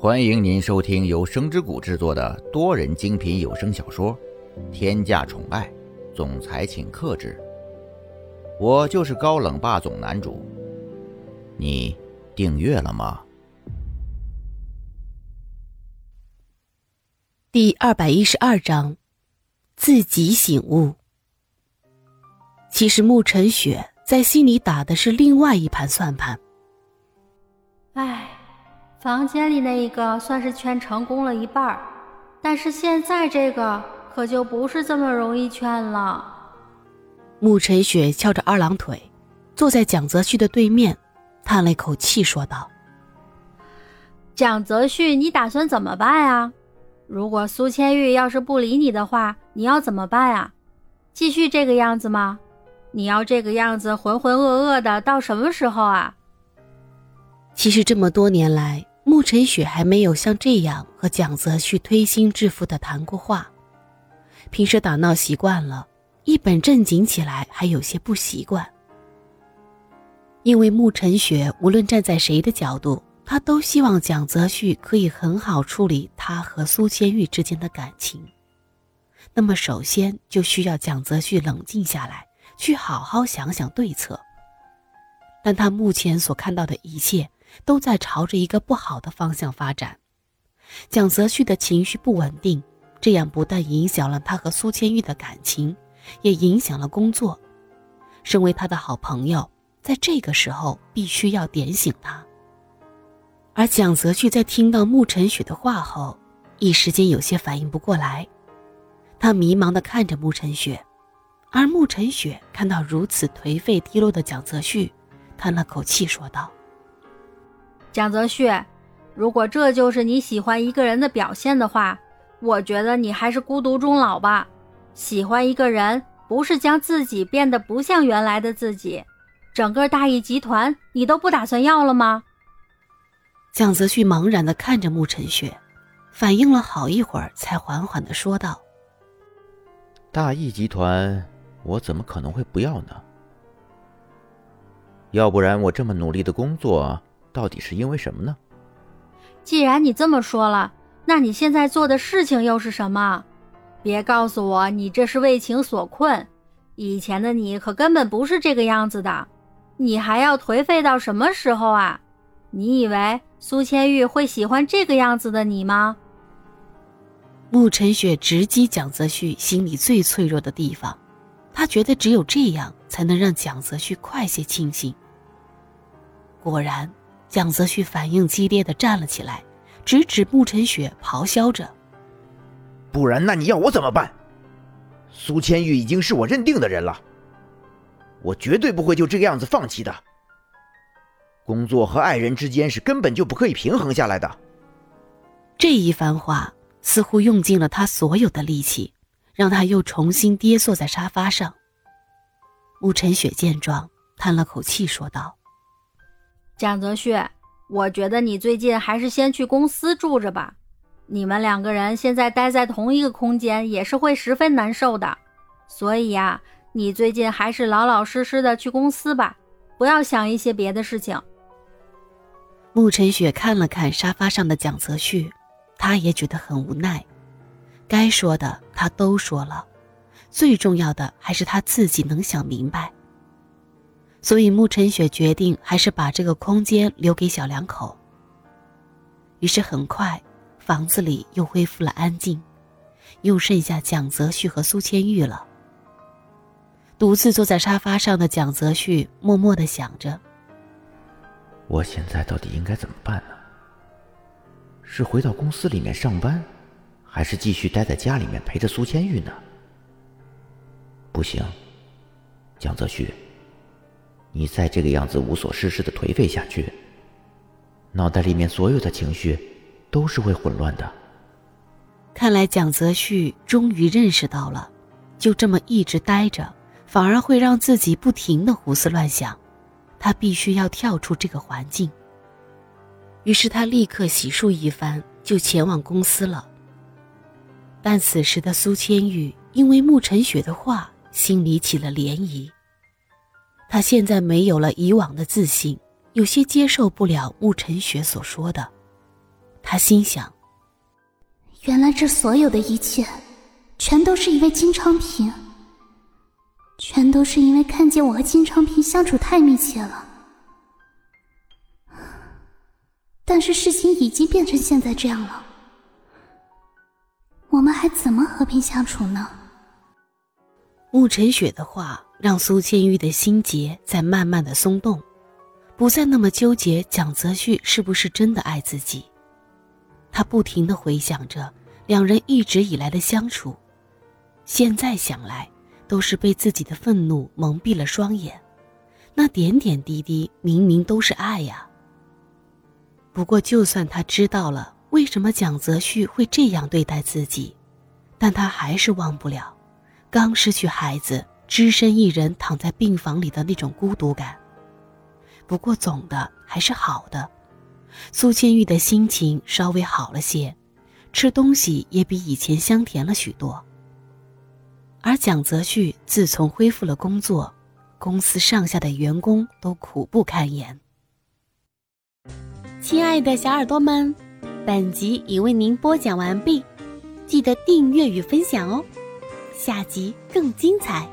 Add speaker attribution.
Speaker 1: 欢迎您收听由声之谷制作的多人精品有声小说《天价宠爱总裁请克制》，我就是高冷霸总男主。你订阅了吗？
Speaker 2: 第二百一十二章，自己醒悟。其实沐晨雪在心里打的是另外一盘算盘。
Speaker 3: 唉。房间里那一个算是劝成功了一半儿，但是现在这个可就不是这么容易劝了。
Speaker 2: 沐晨雪翘着二郎腿，坐在蒋泽旭的对面，叹了一口气，说道：“
Speaker 3: 蒋泽旭，你打算怎么办啊？如果苏千玉要是不理你的话，你要怎么办啊？继续这个样子吗？你要这个样子浑浑噩噩的到什么时候啊？”
Speaker 2: 其实这么多年来，沐晨雪还没有像这样和蒋泽旭推心置腹的谈过话。平时打闹习惯了，一本正经起来还有些不习惯。因为沐晨雪无论站在谁的角度，他都希望蒋泽旭可以很好处理他和苏千玉之间的感情。那么，首先就需要蒋泽旭冷静下来，去好好想想对策。但他目前所看到的一切。都在朝着一个不好的方向发展。蒋泽旭的情绪不稳定，这样不但影响了他和苏千玉的感情，也影响了工作。身为他的好朋友，在这个时候必须要点醒他。而蒋泽旭在听到沐晨雪的话后，一时间有些反应不过来。他迷茫地看着沐晨雪，而沐晨雪看到如此颓废低落的蒋泽旭，叹了口气说道。
Speaker 3: 蒋泽旭，如果这就是你喜欢一个人的表现的话，我觉得你还是孤独终老吧。喜欢一个人，不是将自己变得不像原来的自己。整个大义集团，你都不打算要了吗？
Speaker 2: 蒋泽旭茫然地看着沐晨雪，反应了好一会儿，才缓缓地说道：“
Speaker 1: 大义集团，我怎么可能会不要呢？要不然我这么努力的工作。”到底是因为什么呢？
Speaker 3: 既然你这么说了，那你现在做的事情又是什么？别告诉我你这是为情所困。以前的你可根本不是这个样子的，你还要颓废到什么时候啊？你以为苏千玉会喜欢这个样子的你吗？
Speaker 2: 沐晨雪直击蒋泽旭心里最脆弱的地方，他觉得只有这样才能让蒋泽旭快些清醒。果然。蒋泽旭反应激烈的站了起来，直指沐晨雪，咆哮着：“
Speaker 1: 不然，那你要我怎么办？苏千玉已经是我认定的人了，我绝对不会就这个样子放弃的。工作和爱人之间是根本就不可以平衡下来的。”
Speaker 2: 这一番话似乎用尽了他所有的力气，让他又重新跌坐在沙发上。沐晨雪见状，叹了口气，说道。
Speaker 3: 蒋泽旭，我觉得你最近还是先去公司住着吧。你们两个人现在待在同一个空间，也是会十分难受的。所以呀，你最近还是老老实实的去公司吧，不要想一些别的事情。
Speaker 2: 沐晨雪看了看沙发上的蒋泽旭，他也觉得很无奈。该说的他都说了，最重要的还是他自己能想明白。所以，沐晨雪决定还是把这个空间留给小两口。于是，很快，房子里又恢复了安静，又剩下蒋泽旭和苏千玉了。独自坐在沙发上的蒋泽旭默默的想着：“
Speaker 1: 我现在到底应该怎么办呢？是回到公司里面上班，还是继续待在家里面陪着苏千玉呢？不行，蒋泽旭。”你再这个样子无所事事的颓废下去，脑袋里面所有的情绪都是会混乱的。
Speaker 2: 看来蒋泽旭终于认识到了，就这么一直待着，反而会让自己不停的胡思乱想。他必须要跳出这个环境。于是他立刻洗漱一番，就前往公司了。但此时的苏千玉因为沐晨雪的话，心里起了涟漪。他现在没有了以往的自信，有些接受不了沐晨雪所说的。他心想：
Speaker 4: 原来这所有的一切，全都是因为金昌平，全都是因为看见我和金昌平相处太密切了。但是事情已经变成现在这样了，我们还怎么和平相处呢？
Speaker 2: 慕晨雪的话让苏千玉的心结在慢慢的松动，不再那么纠结蒋泽旭是不是真的爱自己。他不停的回想着两人一直以来的相处，现在想来都是被自己的愤怒蒙蔽了双眼，那点点滴滴明明都是爱呀。不过，就算他知道了为什么蒋泽旭会这样对待自己，但他还是忘不了。刚失去孩子，只身一人躺在病房里的那种孤独感。不过总的还是好的，苏千玉的心情稍微好了些，吃东西也比以前香甜了许多。而蒋泽旭自从恢复了工作，公司上下的员工都苦不堪言。亲爱的小耳朵们，本集已为您播讲完毕，记得订阅与分享哦。下集更精彩。